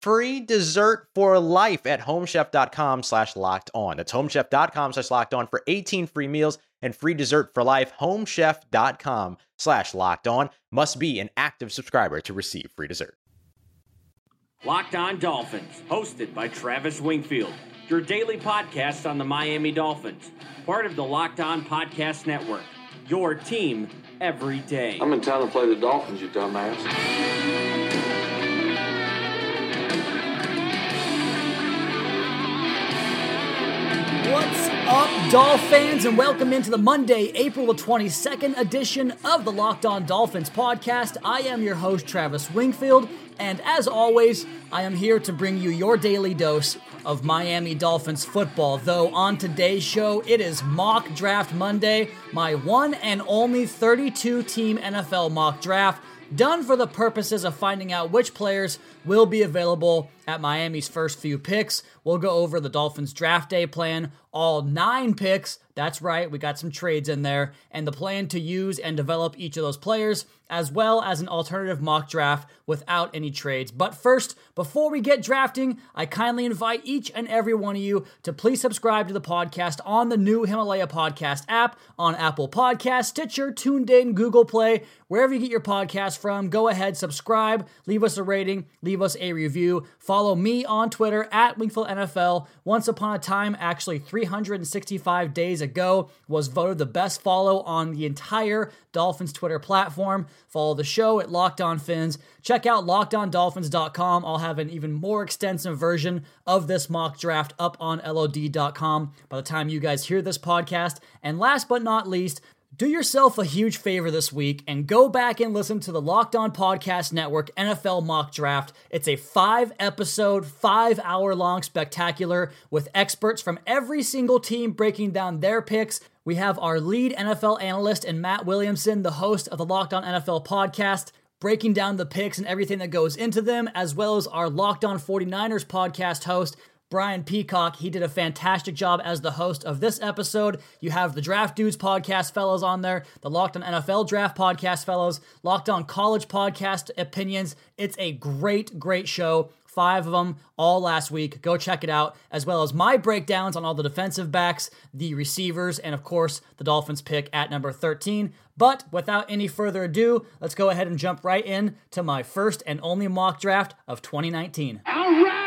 free dessert for life at homechef.com slash locked on. That's homechef.com slash locked on for 18 free meals and free dessert for life. Homechef.com slash locked on must be an active subscriber to receive free dessert. Locked On Dolphins, hosted by Travis Wingfield, your daily podcast on the Miami Dolphins, part of the Locked On Podcast Network, your team every day. I'm in town to play the Dolphins, you dumbass. What's up, Dolphins, and welcome into the Monday, April the 22nd edition of the Locked On Dolphins podcast. I am your host, Travis Wingfield, and as always, I am here to bring you your daily dose of Miami Dolphins football. Though on today's show, it is Mock Draft Monday, my one and only 32 team NFL mock draft done for the purposes of finding out which players will be available at Miami's first few picks. We'll go over the Dolphins draft day plan, all nine picks. That's right, we got some trades in there, and the plan to use and develop each of those players, as well as an alternative mock draft without any trades. But first, before we get drafting, I kindly invite each and every one of you to please subscribe to the podcast on the new Himalaya Podcast app on Apple Podcast, Stitcher, TuneIn, Google Play, wherever you get your podcast from. Go ahead, subscribe, leave us a rating, leave us a review. Follow me on Twitter at Wingfield NFL. Once upon a time, actually 365 days ago, was voted the best follow on the entire Dolphins Twitter platform. Follow the show at Locked On Fins. Check out lockedondolphins.com. I'll have an even more extensive version of this mock draft up on LOD.com by the time you guys hear this podcast. And last but not least, do yourself a huge favor this week and go back and listen to the Locked On Podcast Network NFL Mock Draft. It's a five episode, five hour long spectacular with experts from every single team breaking down their picks. We have our lead NFL analyst and Matt Williamson, the host of the Locked On NFL podcast, breaking down the picks and everything that goes into them, as well as our Locked On 49ers podcast host, Brian Peacock. He did a fantastic job as the host of this episode. You have the Draft Dudes podcast fellows on there, the Locked on NFL Draft podcast fellows, Locked on College podcast opinions. It's a great, great show. Five of them all last week. Go check it out, as well as my breakdowns on all the defensive backs, the receivers, and of course, the Dolphins pick at number 13. But without any further ado, let's go ahead and jump right in to my first and only mock draft of 2019. All right,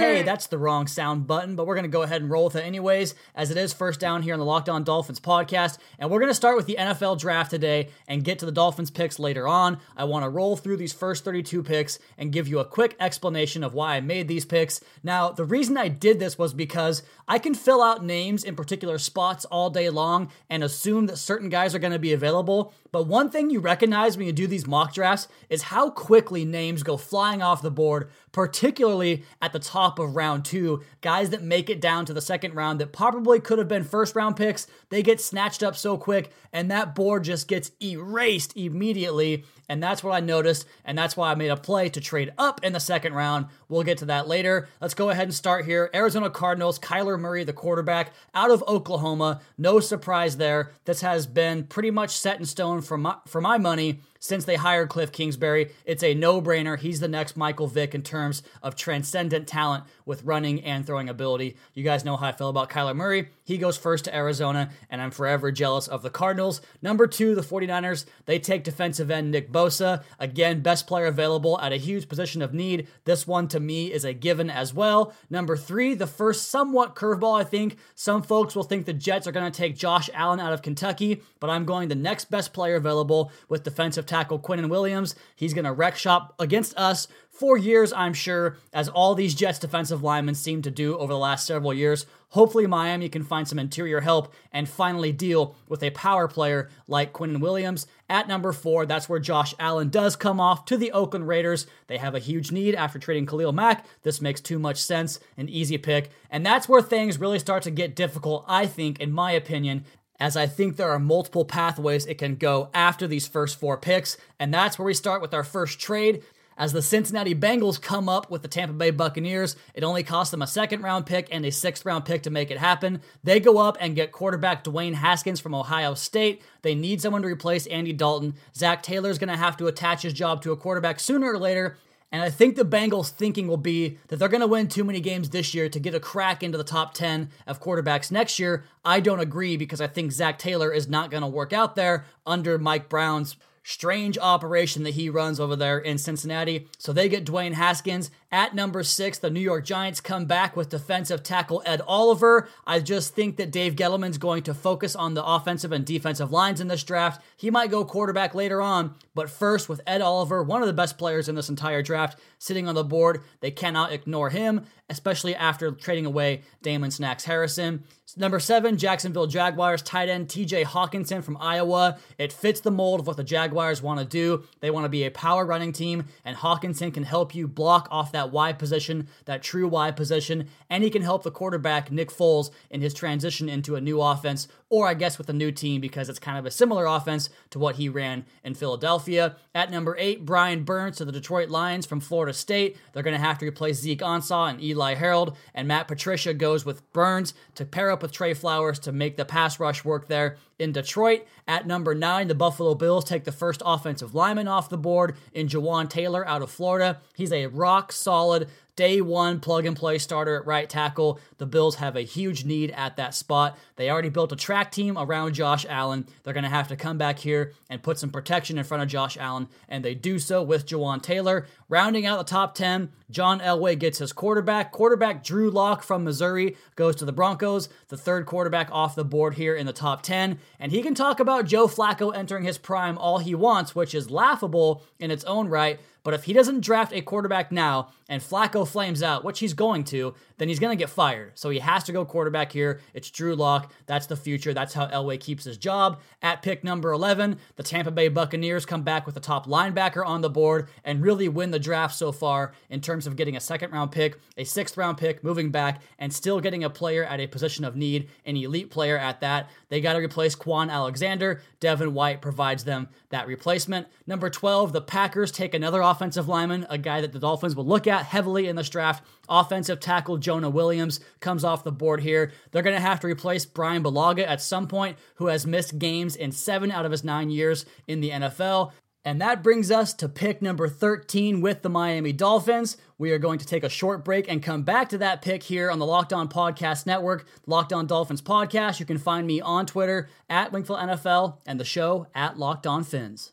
Hey, that's the wrong sound button, but we're going to go ahead and roll with it anyways, as it is first down here on the Locked On Dolphins podcast. And we're going to start with the NFL draft today and get to the Dolphins picks later on. I want to roll through these first 32 picks and give you a quick explanation of why I made these picks. Now, the reason I did this was because I can fill out names in particular spots all day long and assume that certain guys are going to be available. But one thing you recognize when you do these mock drafts is how quickly names go flying off the board, particularly at the top top of round two. Guys that make it down to the second round that probably could have been first round picks, they get snatched up so quick, and that board just gets erased immediately. And that's what I noticed, and that's why I made a play to trade up in the second round. We'll get to that later. Let's go ahead and start here. Arizona Cardinals, Kyler Murray, the quarterback, out of Oklahoma. No surprise there. This has been pretty much set in stone for my, for my money since they hired Cliff Kingsbury. It's a no brainer. He's the next Michael Vick in terms of transcendent talent with running and throwing ability. You guys know how I feel about Kyler Murray. He goes first to Arizona, and I'm forever jealous of the Cardinals. Number two, the 49ers. They take defensive end Nick Bosa. Again, best player available at a huge position of need. This one to me is a given as well. Number three, the first somewhat curveball, I think. Some folks will think the Jets are going to take Josh Allen out of Kentucky, but I'm going the next best player available with defensive tackle Quinnen Williams. He's going to wreck shop against us for years, I'm sure, as all these Jets defensive linemen seem to do over the last several years. Hopefully, Miami can find some interior help and finally deal with a power player like Quinnen Williams. At number four, that's where Josh Allen does come off to the Oakland Raiders. They have a huge need after trading Khalil Mack. This makes too much sense, an easy pick. And that's where things really start to get difficult, I think, in my opinion, as I think there are multiple pathways it can go after these first four picks. And that's where we start with our first trade. As the Cincinnati Bengals come up with the Tampa Bay Buccaneers, it only cost them a second round pick and a sixth round pick to make it happen. They go up and get quarterback Dwayne Haskins from Ohio State. They need someone to replace Andy Dalton. Zac Taylor's going to have to attach his job to a quarterback sooner or later. And I think the Bengals' thinking will be that they're going to win too many games this year to get a crack into the top 10 of quarterbacks next year. I don't agree because I think Zach Taylor is not going to work out there under Mike Brown's strange operation that he runs over there in Cincinnati. So they get Dwayne Haskins. At number six, the New York Giants come back with defensive tackle Ed Oliver. I just think that Dave Gettleman's going to focus on the offensive and defensive lines in this draft. He might go quarterback later on, but first with Ed Oliver, one of the best players in this entire draft, sitting on the board, they cannot ignore him, especially after trading away Damon Snacks Harrison. Number seven, Jacksonville Jaguars tight end TJ Hockenson from Iowa. It fits the mold of what the Jaguars want to do. They want to be a power running team, and Hockenson can help you block off that wide position, that true wide position, and he can help the quarterback, Nick Foles, in his transition into a new offense, or I guess with a new team because it's kind of a similar offense to what he ran in Philadelphia. At number eight, Brian Burns to the Detroit Lions from Florida State. They're going to have to replace Zeke Ansah and Eli Harold, and Matt Patricia goes with Burns to pair up with Trey Flowers to make the pass rush work there in Detroit. At number nine, the Buffalo Bills take the first offensive lineman off the board in Jawaan Taylor out of Florida. He's a rock solid day one plug and play starter at right tackle. The Bills have a huge need at that spot. They already built a track team around Josh Allen. They're going to have to come back here and put some protection in front of Josh Allen, and they do so with Jawaan Taylor. Rounding out the top 10, John Elway gets his quarterback. Quarterback Drew Lock from Missouri goes to the Broncos, the third quarterback off the board here in the top 10. And he can talk about Joe Flacco entering his prime all he wants, which is laughable in its own right. But if he doesn't draft a quarterback now and Flacco flames out, which he's going to, then he's going to get fired. So he has to go quarterback here. It's Drew Lock. That's the future. That's how Elway keeps his job. At pick number 11, the Tampa Bay Buccaneers come back with a top linebacker on the board and really win the draft so far in terms of getting a second round pick, a sixth round pick, moving back, and still getting a player at a position of need, an elite player at that. They got to replace Kwon Alexander. Devin White provides them that replacement. Number 12, the Packers take another offensive lineman, a guy that the Dolphins will look at heavily in this draft. Offensive tackle Jonah Williams comes off the board here. They're going to have to replace Brian Bulaga at some point, who has missed games in seven out of his nine years in the NFL. And that brings us to pick number 13 with the Miami Dolphins. We are going to take a short break and come back to that pick here on the Locked On Podcast Network, Locked On Dolphins Podcast. You can find me on Twitter at Wingfield NFL and the show at Locked On Fins.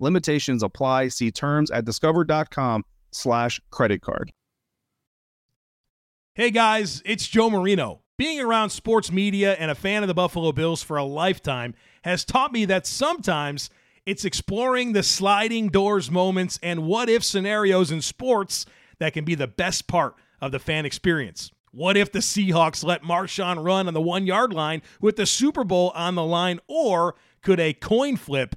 Limitations apply. See terms at discover.com slash credit card. Hey guys, it's Joe Marino. Being around sports media and a fan of the Buffalo Bills for a lifetime has taught me that sometimes it's exploring the sliding doors moments and what if scenarios in sports that can be the best part of the fan experience. What if the Seahawks let Marshawn run on the one yard line with the Super Bowl on the line? Or could a coin flip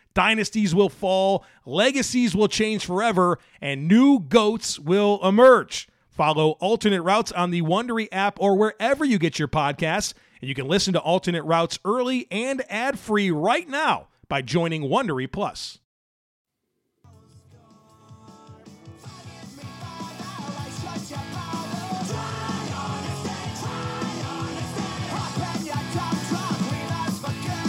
dynasties will fall, legacies will change forever, and new goats will emerge. Follow alternate routes on the Wondery app or wherever you get your podcasts. And you can listen to alternate routes early and ad free right now by joining Wondery Plus.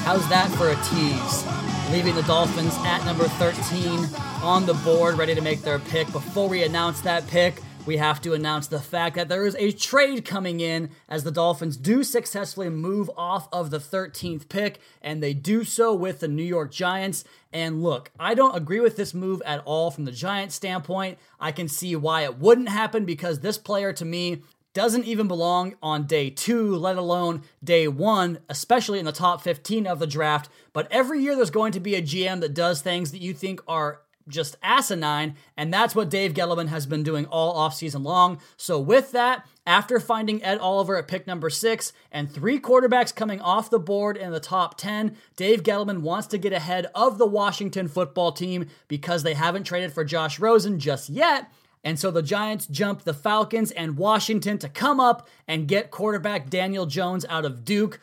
How's that for a tease? Leaving the Dolphins at number 13 on the board, ready to make their pick. Before we announce that pick, we have to announce the fact that there is a trade coming in as the Dolphins do successfully move off of the 13th pick, and they do so with the New York Giants. And look, I don't agree with this move at all from the Giants standpoint. I can see why it wouldn't happen because this player to me doesn't even belong on day two, let alone day one, especially in the top 15 of the draft. But every year there's going to be a GM that does things that you think are just asinine, and that's what Dave Gettleman has been doing all offseason long. So, with that, after finding Ed Oliver at pick number six and three quarterbacks coming off the board in the top 10, Dave Gettleman wants to get ahead of the Washington football team because they haven't traded for Josh Rosen just yet. And so the Giants jumped the Falcons and Washington to come up and get quarterback Daniel Jones out of Duke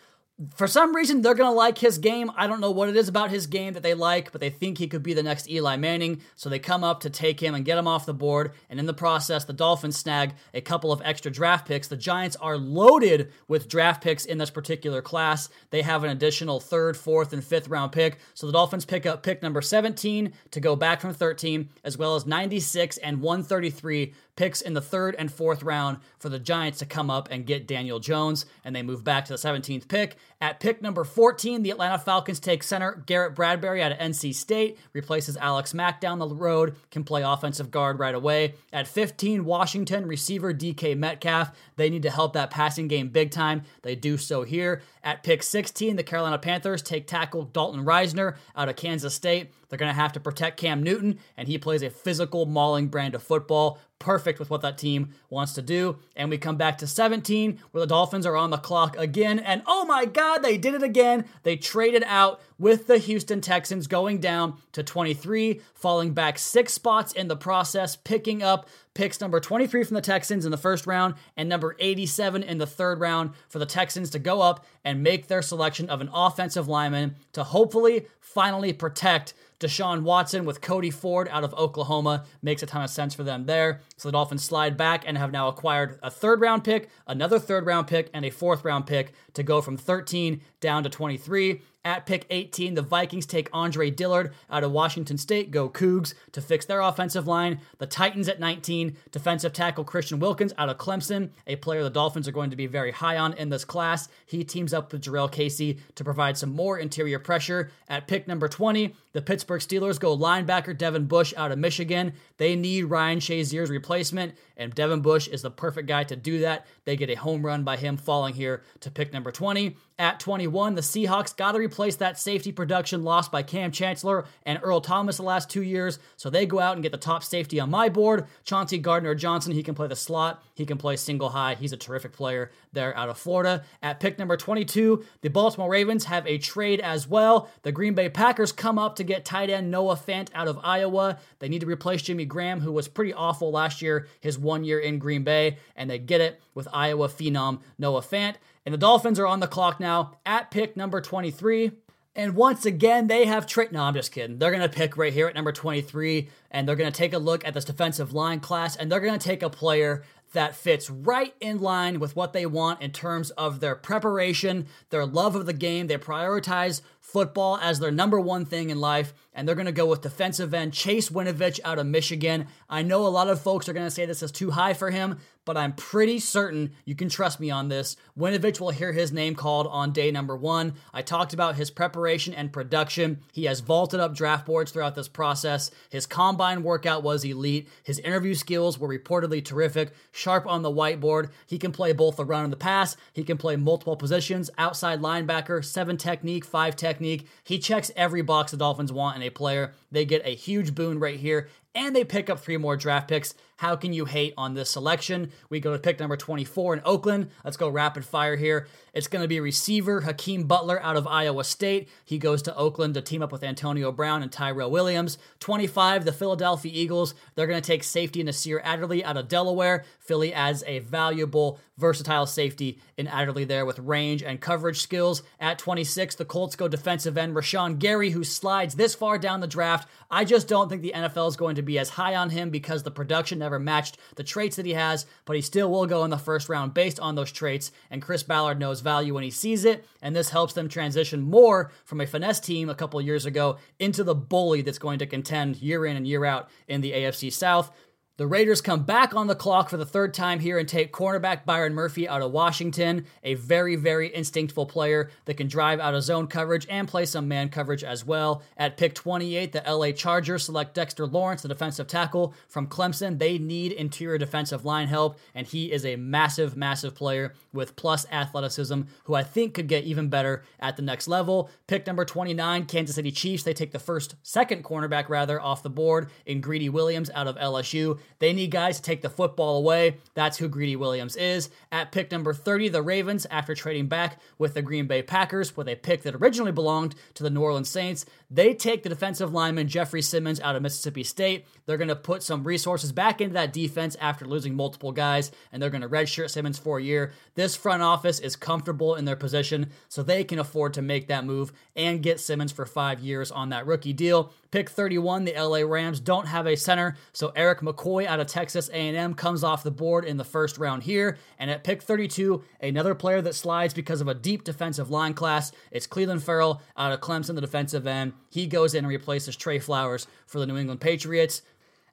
for some reason they're to like his game. I don't know what it is about his game that they like, but they think he could be the next Eli Manning. So they come up to take him and get him off the board. And in the process, the Dolphins snag a couple of extra draft picks. The Giants are loaded with draft picks in this particular class. They have an additional third, fourth, and fifth round pick. So the Dolphins pick up pick number 17 to go back from 13, as well as 96 and 133 picks in the third and fourth round for the Giants to come up and get Daniel Jones, and they move back to the 17th pick. At pick number 14, the Atlanta Falcons take center Garrett Bradbury out of NC State, replaces Alex Mack down the road, can play offensive guard right away. At 15, Washington receiver DK Metcalf. They need to help that passing game big time. They do so here. At pick 16, the Carolina Panthers take tackle Dalton Risner out of Kansas State. They're going to have to protect Cam Newton, and he plays a physical, mauling brand of football. Perfect with what that team wants to do. And we come back to 17, where the Dolphins are on the clock again. And oh my God, they did it again. They traded out with the Houston Texans going down to 23, falling back six spots in the process, picking up picks number 23 from the Texans in the first round and number 87 in the third round for the Texans to go up and make their selection of an offensive lineman to hopefully finally protect Deshaun Watson with Cody Ford out of Oklahoma makes a ton of sense for them there. So the Dolphins slide back and have now acquired a third round pick, another third round pick, and a fourth round pick to go from 13 down to 23. At pick 18, the Vikings take Andre Dillard out of Washington State, go Cougs, to fix their offensive line. The Titans at 19, defensive tackle Christian Wilkins out of Clemson, a player the Dolphins are going to be very high on in this class. He teams up with Jurrell Casey to provide some more interior pressure. At pick number 20, the Pittsburgh Steelers go linebacker Devin Bush out of Michigan. They need Ryan Shazier's replacement, and Devin Bush is the perfect guy to do that. They get a home run by him falling here to pick number 20. At 21, the Seahawks got to replace that safety production lost by Kam Chancellor and Earl Thomas the last two years, so they go out and get the top safety on my board. Chauncey Gardner Johnson, he can play the slot, he can play single high. He's a terrific player there out of Florida. At pick number 22, the Baltimore Ravens have a trade as well. The Green Bay Packers come up to get tight end Noah Fant out of Iowa. They need to replace Jimmy Graham, who was pretty awful last year, his one year in Green Bay, and they get it with Iowa phenom Noah Fant. And the Dolphins are on the clock now at pick number 23. And once again, they have tricked. No, I'm just kidding. They're going to pick right here at number 23, and they're going to take a look at this defensive line class, and they're going to take a player that fits right in line with what they want in terms of their preparation, their love of the game. They prioritize football as their number one thing in life, and they're going to go with defensive end Chase Winovich out of Michigan. I know a lot of folks are going to say this is too high for him, but I'm pretty certain you can trust me on this. Winovich will hear his name called on day number one. I talked about his preparation and production. He has vaulted up draft boards throughout this process. His combine workout was elite. His interview skills were reportedly terrific, sharp on the whiteboard. He can play both the run and the pass. He can play multiple positions, outside linebacker, seven technique, five technique. He checks every box the Dolphins want in a player. They get a huge boon right here and they pick up three more draft picks. How can you hate on this selection? We go to pick number 24 in Oakland. Let's go rapid fire here. It's going to be receiver Hakeem Butler out of Iowa State. He goes to Oakland to team up with Antonio Brown and Tyrell Williams. 25, the Philadelphia Eagles. They're going to take safety Nasir Adderley out of Delaware. Philly adds a valuable, versatile safety in Adderley there with range and coverage skills. At 26, the Colts go defensive end Rashan Gary, who slides this far down the draft. I just don't think the NFL is going to be as high on him because the production never matched the traits that he has, but he still will go in the first round based on those traits. And Chris Ballard knows value when he sees it, and this helps them transition more from a finesse team a couple years ago into the bully that's going to contend year in and year out in the AFC South. The Raiders come back on the clock for the third time here and take cornerback Byron Murphy out of Washington, a very, very instinctful player that can drive out of zone coverage and play some man coverage as well. At pick 28, the LA Chargers select Dexter Lawrence, the defensive tackle from Clemson. They need interior defensive line help, and he is a massive, massive player with plus athleticism who I think could get even better at the next level. Pick number 29, Kansas City Chiefs. They take the first, second cornerback rather, off the board in Greedy Williams out of LSU. They need guys to take the football away. That's who Greedy Williams is. At pick number 30, the Ravens, after trading back with the Green Bay Packers with a pick that originally belonged to the New Orleans Saints, they take the defensive lineman Jeffrey Simmons out of Mississippi State. They're going to put some resources back into that defense after losing multiple guys, and they're going to redshirt Simmons for a year. This front office is comfortable in their position, so they can afford to make that move and get Simmons for five years on that rookie deal. Pick 31, the LA Rams don't have a center, so Erik McCoy out of Texas A&M comes off the board in the first round here. And at pick 32, another player that slides because of a deep defensive line class, it's Clelin Ferrell out of Clemson, the defensive end. He goes in and replaces Trey Flowers for the New England Patriots.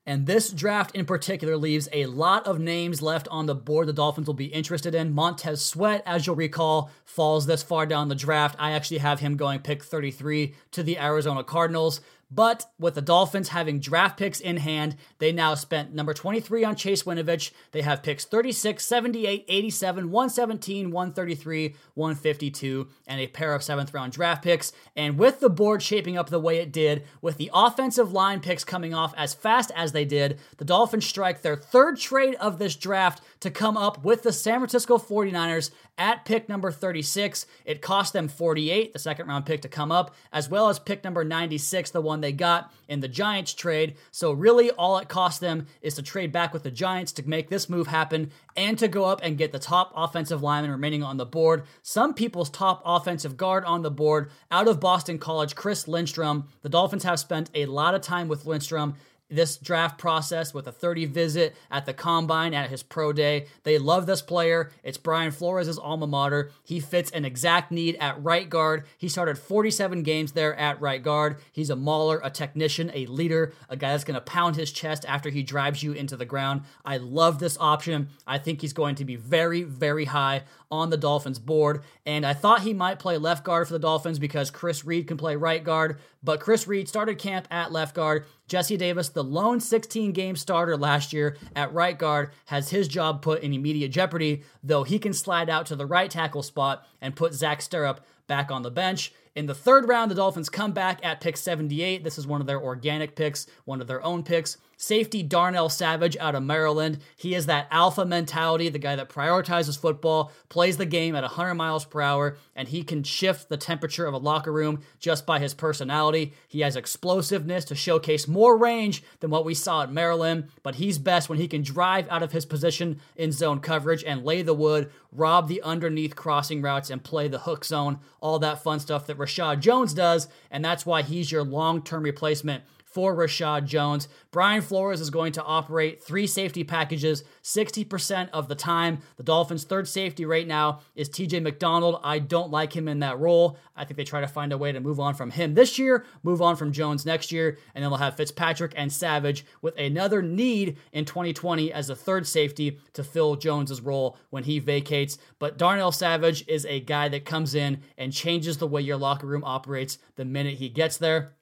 And this draft in particular leaves a lot of names left on the board the Dolphins will be interested in. Montez Sweat, as you'll recall, falls this far down the draft. I actually have him going pick 33 to the Arizona Cardinals. But with the Dolphins having draft picks in hand, they now spent number 23 on Chase Winovich. They have picks 36, 78, 87, 117, 133, 152, and a pair of seventh round draft picks. And with the board shaping up the way it did, with the offensive line picks coming off as fast as they did, the Dolphins strike their third trade of this draft to come up with the San Francisco 49ers at pick number 36. It cost them 48, the second round pick to come up, as well as pick number 96, the one they got in the Giants trade. So, really, all it cost them is to trade back with the Giants to make this move happen and to go up and get the top offensive lineman remaining on the board. Some people's top offensive guard on the board out of Boston College, Chris Lindstrom. The Dolphins have spent a lot of time with Lindstrom this draft process with a 30 visit at the combine at his pro day. They love this player. It's Brian Flores' alma mater. He fits an exact need at right guard. He started 47 games there at right guard. He's a mauler, a technician, a leader, a guy that's going to pound his chest after he drives you into the ground. I love this option. I think he's going to be very, very high on the Dolphins board. And I thought he might play left guard for the Dolphins because Chris Reed can play right guard. But Chris Reed started camp at left guard. Jesse Davis, the lone 16 game starter last year at right guard, has his job put in immediate jeopardy, though he can slide out to the right tackle spot and put Zach Sterup back on the bench. In the third round, the Dolphins come back at pick 78. This is one of their organic picks, one of their own picks. Safety Darnell Savage out of Maryland. He is that alpha mentality, the guy that prioritizes football, plays the game at 100 miles per hour, and he can shift the temperature of a locker room just by his personality. He has explosiveness to showcase more range than what we saw at Maryland, but he's best when he can drive out of his position in zone coverage and lay the wood, rob the underneath crossing routes, and play the hook zone. All that fun stuff that Reshad Jones does, and that's why he's your long term replacement for Reshad Jones. Brian Flores is going to operate three safety packages 60% of the time. The Dolphins' third safety right now is TJ McDonald. I don't like him in that role. I think they try to find a way to move on from him this year, move on from Jones next year, and then they'll have Fitzpatrick and Savage with another need in 2020 as a third safety to fill Jones's role when he vacates. But Darnell Savage is a guy that comes in and changes the way your locker room operates the minute he gets there.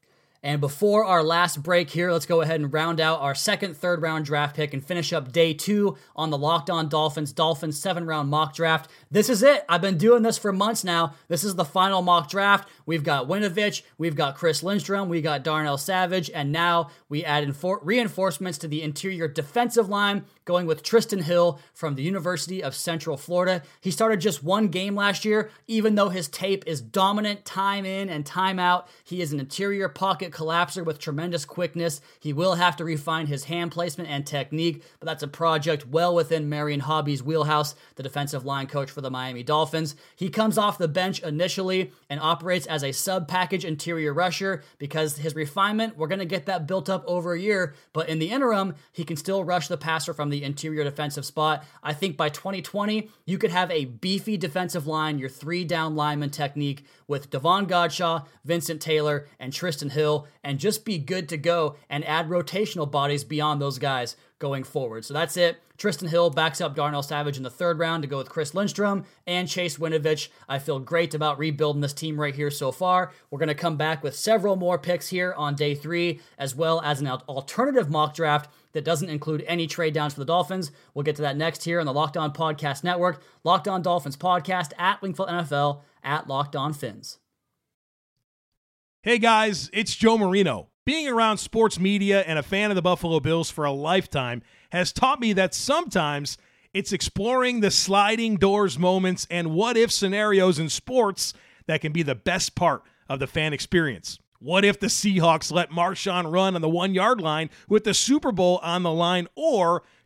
And before our last break here, let's go ahead and round out our second, third round draft pick and finish up day two on the Locked On Dolphins Dolphins seven round mock draft. This is it. I've been doing this for months now. This is the final mock draft. We've got Winovich, we've got Chris Lindstrom, we got Darnell Savage, and now we add infor- reinforcements to the interior defensive line, going with Trysten Hill from the University of Central Florida. He started just one game last year, even though his tape is dominant time in and time out. He is an interior pocket collapser with tremendous quickness. He will have to refine his hand placement and technique, but that's a project well within Marion Hobby's wheelhouse, the defensive line coach for the Miami Dolphins. He comes off the bench initially and operates as a sub package interior rusher because his refinement, we're going to get that built up over a year, but in the interim, he can still rush the passer from the interior defensive spot. I think by 2020, you could have a beefy defensive line, your three down lineman technique with Davon Godchaux, Vincent Taylor, and Trysten Hill, and just be good to go and add rotational bodies beyond those guys going forward. So that's it. Trysten Hill backs up Darnell Savage in the third round to go with Chris Lindstrom and Chase Winovich. I feel great about rebuilding this team right here so far. We're going to come back with several more picks here on day three, as well as an alternative mock draft that doesn't include any trade downs for the Dolphins. We'll get to that next here on the Locked On Podcast Network, Locked On Dolphins Podcast at Wingfield NFL at Locked On Fins. Hey guys, it's Joe Marino. Being around sports media and a fan of the Buffalo Bills for a lifetime has taught me that sometimes it's exploring the sliding doors moments and what if scenarios in sports that can be the best part of the fan experience. What if the Seahawks let Marshawn run on the one yard line with the Super Bowl on the line? Or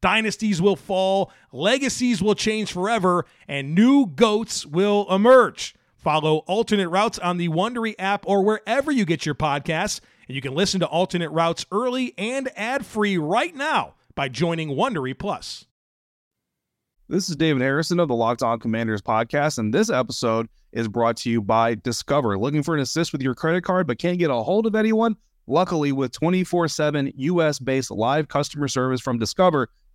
dynasties will fall, legacies will change forever, and new goats will emerge. Follow alternate routes on the Wondery app or wherever you get your podcasts. And you can listen to alternate routes early and ad free right now by joining Wondery Plus. This is David Harrison of the Locked On Commanders podcast, and this episode is brought to you by Discover. Looking for an assist with your credit card but can't get a hold of anyone? Luckily, with 24 7 US based live customer service from Discover,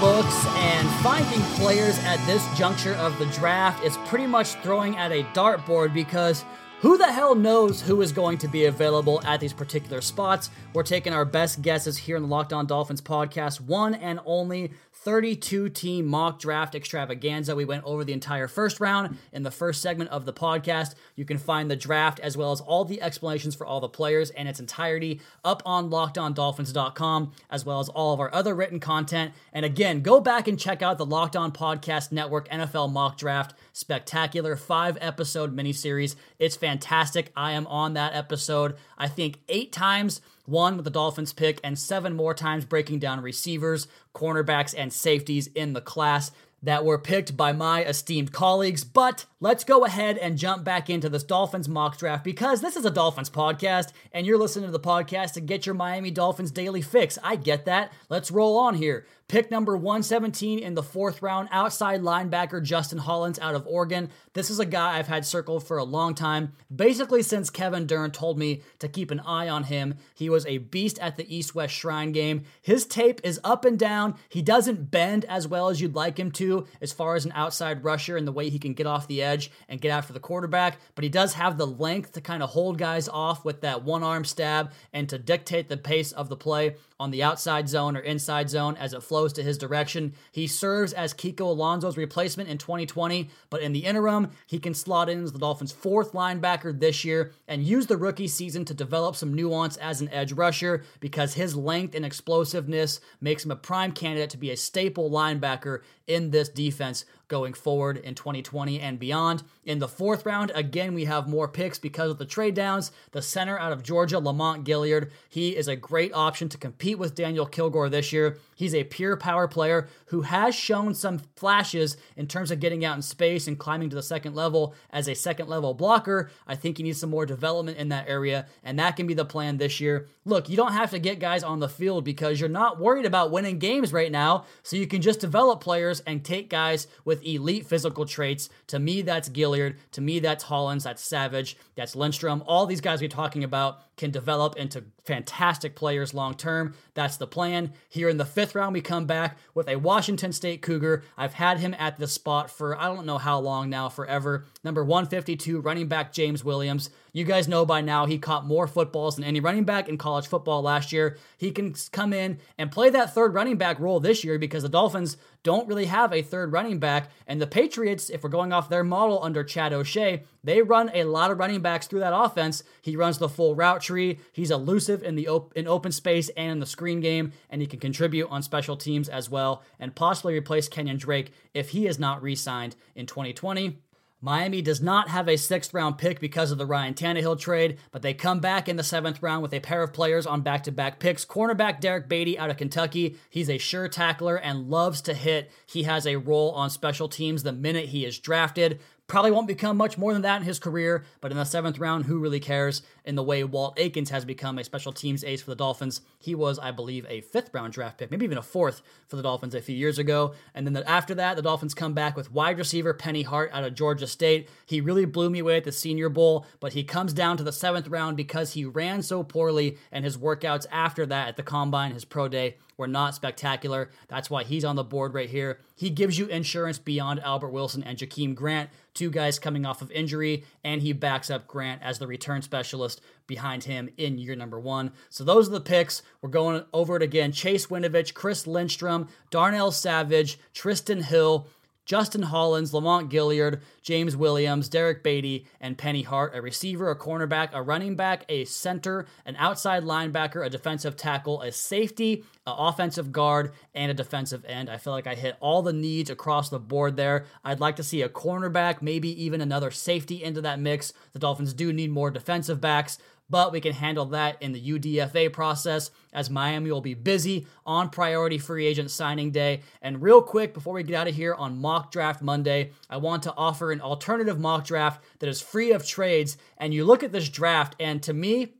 Books, and finding players at this juncture of the draft is pretty much throwing at a dartboard because who the hell knows who is going to be available at these particular spots? We're taking our best guesses here in the Locked On Dolphins podcast, one and only 32 team mock draft extravaganza. We went over the entire first round in the first segment of the podcast. You can find the draft as well as all the explanations for all the players and its entirety up on lockedondolphins.com, as well as all of our other written content. And again, go back and check out the Locked On Podcast Network NFL Mock Draft Spectacular five episode miniseries. It's fantastic. I am on that episode, I think, eight times one with the Dolphins pick, and seven more times breaking down receivers, cornerbacks, and safeties in the class that were picked by my esteemed colleagues. But let's go ahead and jump back into this Dolphins mock draft because this is a Dolphins podcast and you're listening to the podcast to get your Miami Dolphins daily fix. I get that. Let's roll on here. Pick number 117 in the fourth round, outside linebacker Justin Hollins out of Oregon. This is a guy I've had circled for a long time, basically since Kevin Dern told me to keep an eye on him. He was a beast at the East West Shrine game. His tape is up and down. He doesn't bend as well as you'd like him to, as far as an outside rusher and the way he can get off the edge and get after the quarterback, but he does have the length to kind of hold guys off with that one arm stab and to dictate the pace of the play on the outside zone or inside zone as it flows to his direction. He serves as Kiko Alonso's replacement in 2020, but in the interim, he can slot in as the Dolphins' fourth linebacker this year and use the rookie season to develop some nuance as an edge rusher because his length and explosiveness makes him a prime candidate to be a staple linebacker in this defense going forward in 2020 and beyond. In the fourth round, again, we have more picks because of the trade downs. The center out of Georgia, Lamont Gaillard, he is a great option to compete with Daniel Kilgore this year. He's a pure power player who has shown some flashes in terms of getting out in space and climbing to the second level as a second level blocker. I think he needs some more development in that area, and that can be the plan this year. Look, you don't have to get guys on the field because you're not worried about winning games right now, so you can just develop players and take guys with elite physical traits. To me, that's Gaillard. To me, that's Hollins. That's Savage. That's Lindstrom. All these guys we're talking about can develop into fantastic players long term. That's the plan. Here in the fifth round, we come back with a Washington State Cougar. I've had him at this spot for I don't know how long now, forever. Number 152, running back James Williams. You guys know by now he caught more footballs than any running back in college football last year. He can come in and play that third running back role this year because the Dolphins don't really have a third running back. And the Patriots, if we're going off their model under Chad O'Shea, they run a lot of running backs through that offense. He runs the full route tree. He's elusive in the op- in open space and in the screen game, and he can contribute on special teams as well, and possibly replace Kenyon Drake if he is not re-signed in 2020. Miami does not have a sixth round pick because of the Ryan Tannehill trade, but they come back in the seventh round with a pair of players on back to back picks. Cornerback Derrick Baity out of Kentucky. He's a sure tackler and loves to hit. He has a role on special teams the minute he is drafted. Probably won't become much more than that in his career, but in the seventh round, who really cares? In the way Walt Aikens has become a special teams ace for the Dolphins, he was, I believe, a fifth round draft pick, maybe even a fourth for the Dolphins a few years ago. And then the, after that, the Dolphins come back with wide receiver Penny Hart out of Georgia State. He really blew me away at the Senior Bowl, but he comes down to the seventh round because he ran so poorly, and his workouts after that at the combine, his pro day, were not spectacular. That's why he's on the board right here. He gives you insurance beyond Albert Wilson and Jakeem Grant, two guys coming off of injury, and he backs up Grant as the return specialist behind him in year number one. So those are the picks. We're going over it again. Chase Winovich, Chris Lindstrom, Darnell Savage, Trysten Hill, Justin Hollins, Lamont Gaillard, James Williams, Derrick Baity, and Penny Hart, a receiver, a cornerback, a running back, a center, an outside linebacker, a defensive tackle, a safety, an offensive guard, and a defensive end. I feel like I hit all the needs across the board there. I'd like to see a cornerback, maybe even another safety into that mix. The Dolphins do need more defensive backs but we can handle that in the UDFA process as Miami will be busy on priority free agent signing day. And real quick, before we get out of here on Mock Draft Monday, I want to offer an alternative mock draft that is free of trades. And you look at this draft, and to me,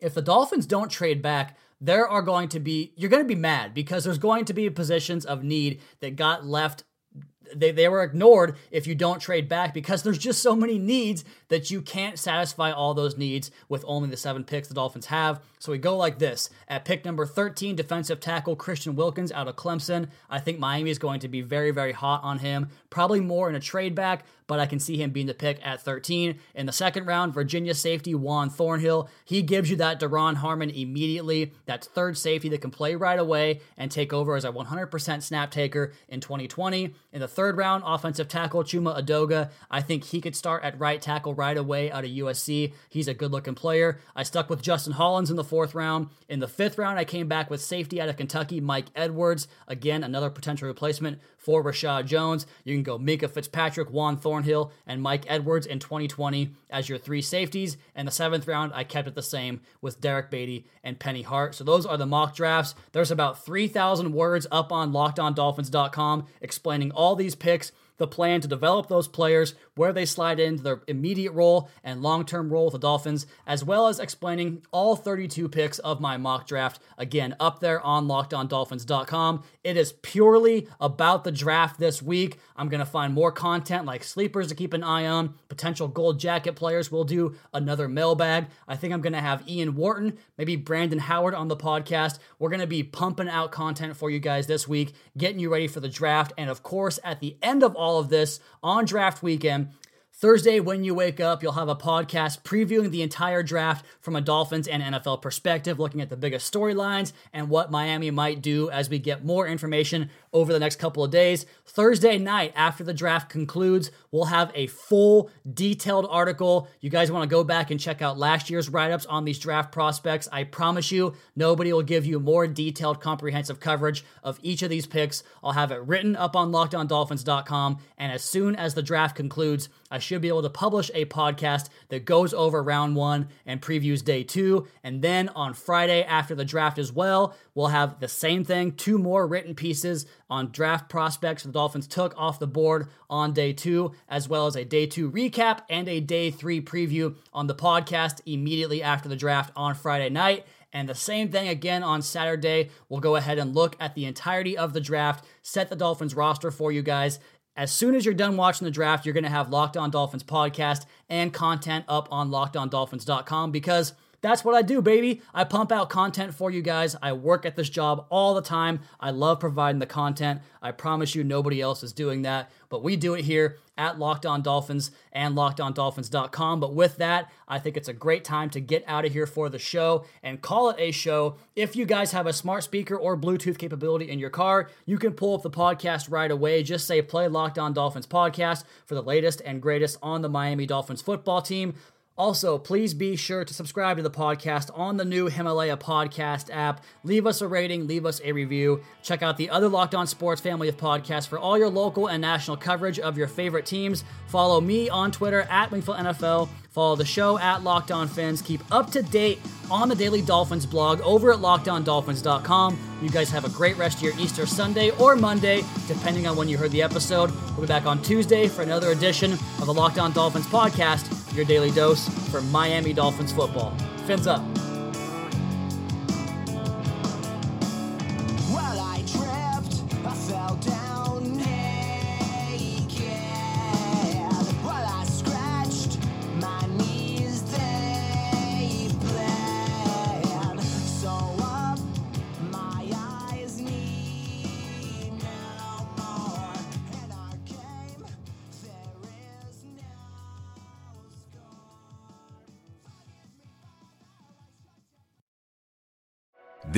if the Dolphins don't trade back, there are going to be, you're going to be mad because there's going to be positions of need that got left they, they were ignored if you don't trade back because there's just so many needs that you can't satisfy all those needs with only the seven picks the Dolphins have. So we go like this. At pick number 13, defensive tackle Christian Wilkins out of Clemson. I think Miami is going to be very, very hot on him. Probably more in a trade back, but I can see him being the pick at 13. In the second round, Virginia safety Juan Thornhill. He gives you that Duron Harmon immediately, that third safety that can play right away and take over as a 100% snap taker in 2020. In the third round, offensive tackle Chuma Edoga. I think he could start at right tackle right away out of USC. He's a good looking player. I stuck with Justin Hollins in the fourth round. In the fifth round, I came back with safety out of Kentucky, Mike Edwards. Again, another potential replacement for Reshad Jones. You can go Minkah Fitzpatrick, Juan Thornhill, and Mike Edwards in 2020 as your three safeties. And the seventh round, I kept it the same with Derrick Baity and Penny Hart. So those are the mock drafts. There's about 3,000 words up on lockedondolphins.com explaining all these picks the plan to develop those players, where they slide into their immediate role and long term role with the Dolphins, as well as explaining all 32 picks of my mock draft. Again, up there on lockedondolphins.com. It is purely about the draft this week. I'm going to find more content like sleepers to keep an eye on, potential gold jacket players. We'll do another mailbag. I think I'm going to have Ian Wharton, maybe Brandon Howard on the podcast. We're going to be pumping out content for you guys this week, getting you ready for the draft. And of course, at the end of all of this, on draft weekend, Thursday, when you wake up, you'll have a podcast previewing the entire draft from a Dolphins and NFL perspective, looking at the biggest storylines and what Miami might do as we get more information over the next couple of days. Thursday night, after the draft concludes, we'll have a full, detailed article. You guys want to go back and check out last year's write ups on these draft prospects. I promise you, nobody will give you more detailed, comprehensive coverage of each of these picks. I'll have it written up on lockedondolphins.com, and as soon as the draft concludes, I should be able to publish a podcast that goes over round one and previews day two. And then on Friday after the draft as well, we'll have the same thing two more written pieces on draft prospects the Dolphins took off the board on day two, as well as a day two recap and a day three preview on the podcast immediately after the draft on Friday night. And the same thing again on Saturday. We'll go ahead and look at the entirety of the draft, set the Dolphins roster for you guys, as soon as you're done watching the draft, you're going to have Locked On Dolphins podcast and content up on lockedondolphins.com because that's what I do, baby. I pump out content for you guys. I work at this job all the time. I love providing the content. I promise you, nobody else is doing that, but we do it here at Locked On Dolphins and LockedOnDolphins.com. But with that, I think it's a great time to get out of here for the show and call it a show. If you guys have a smart speaker or Bluetooth capability in your car, you can pull up the podcast right away. Just say play Locked On Dolphins podcast for the latest and greatest on the Miami Dolphins football team. Also, please be sure to subscribe to the podcast on the new Himalaya podcast app. Leave us a rating, leave us a review. Check out the other Locked On Sports family of podcasts for all your local and national coverage of your favorite teams. Follow me on Twitter at Wingfield NFL. Follow the show at Locked On Fins. Keep up to date on the Daily Dolphins blog over at LockedOnDolphins.com. You guys have a great rest of your Easter Sunday or Monday, depending on when you heard the episode. We'll be back on Tuesday for another edition of the Locked On Dolphins podcast your daily dose for Miami Dolphins football. Fins up.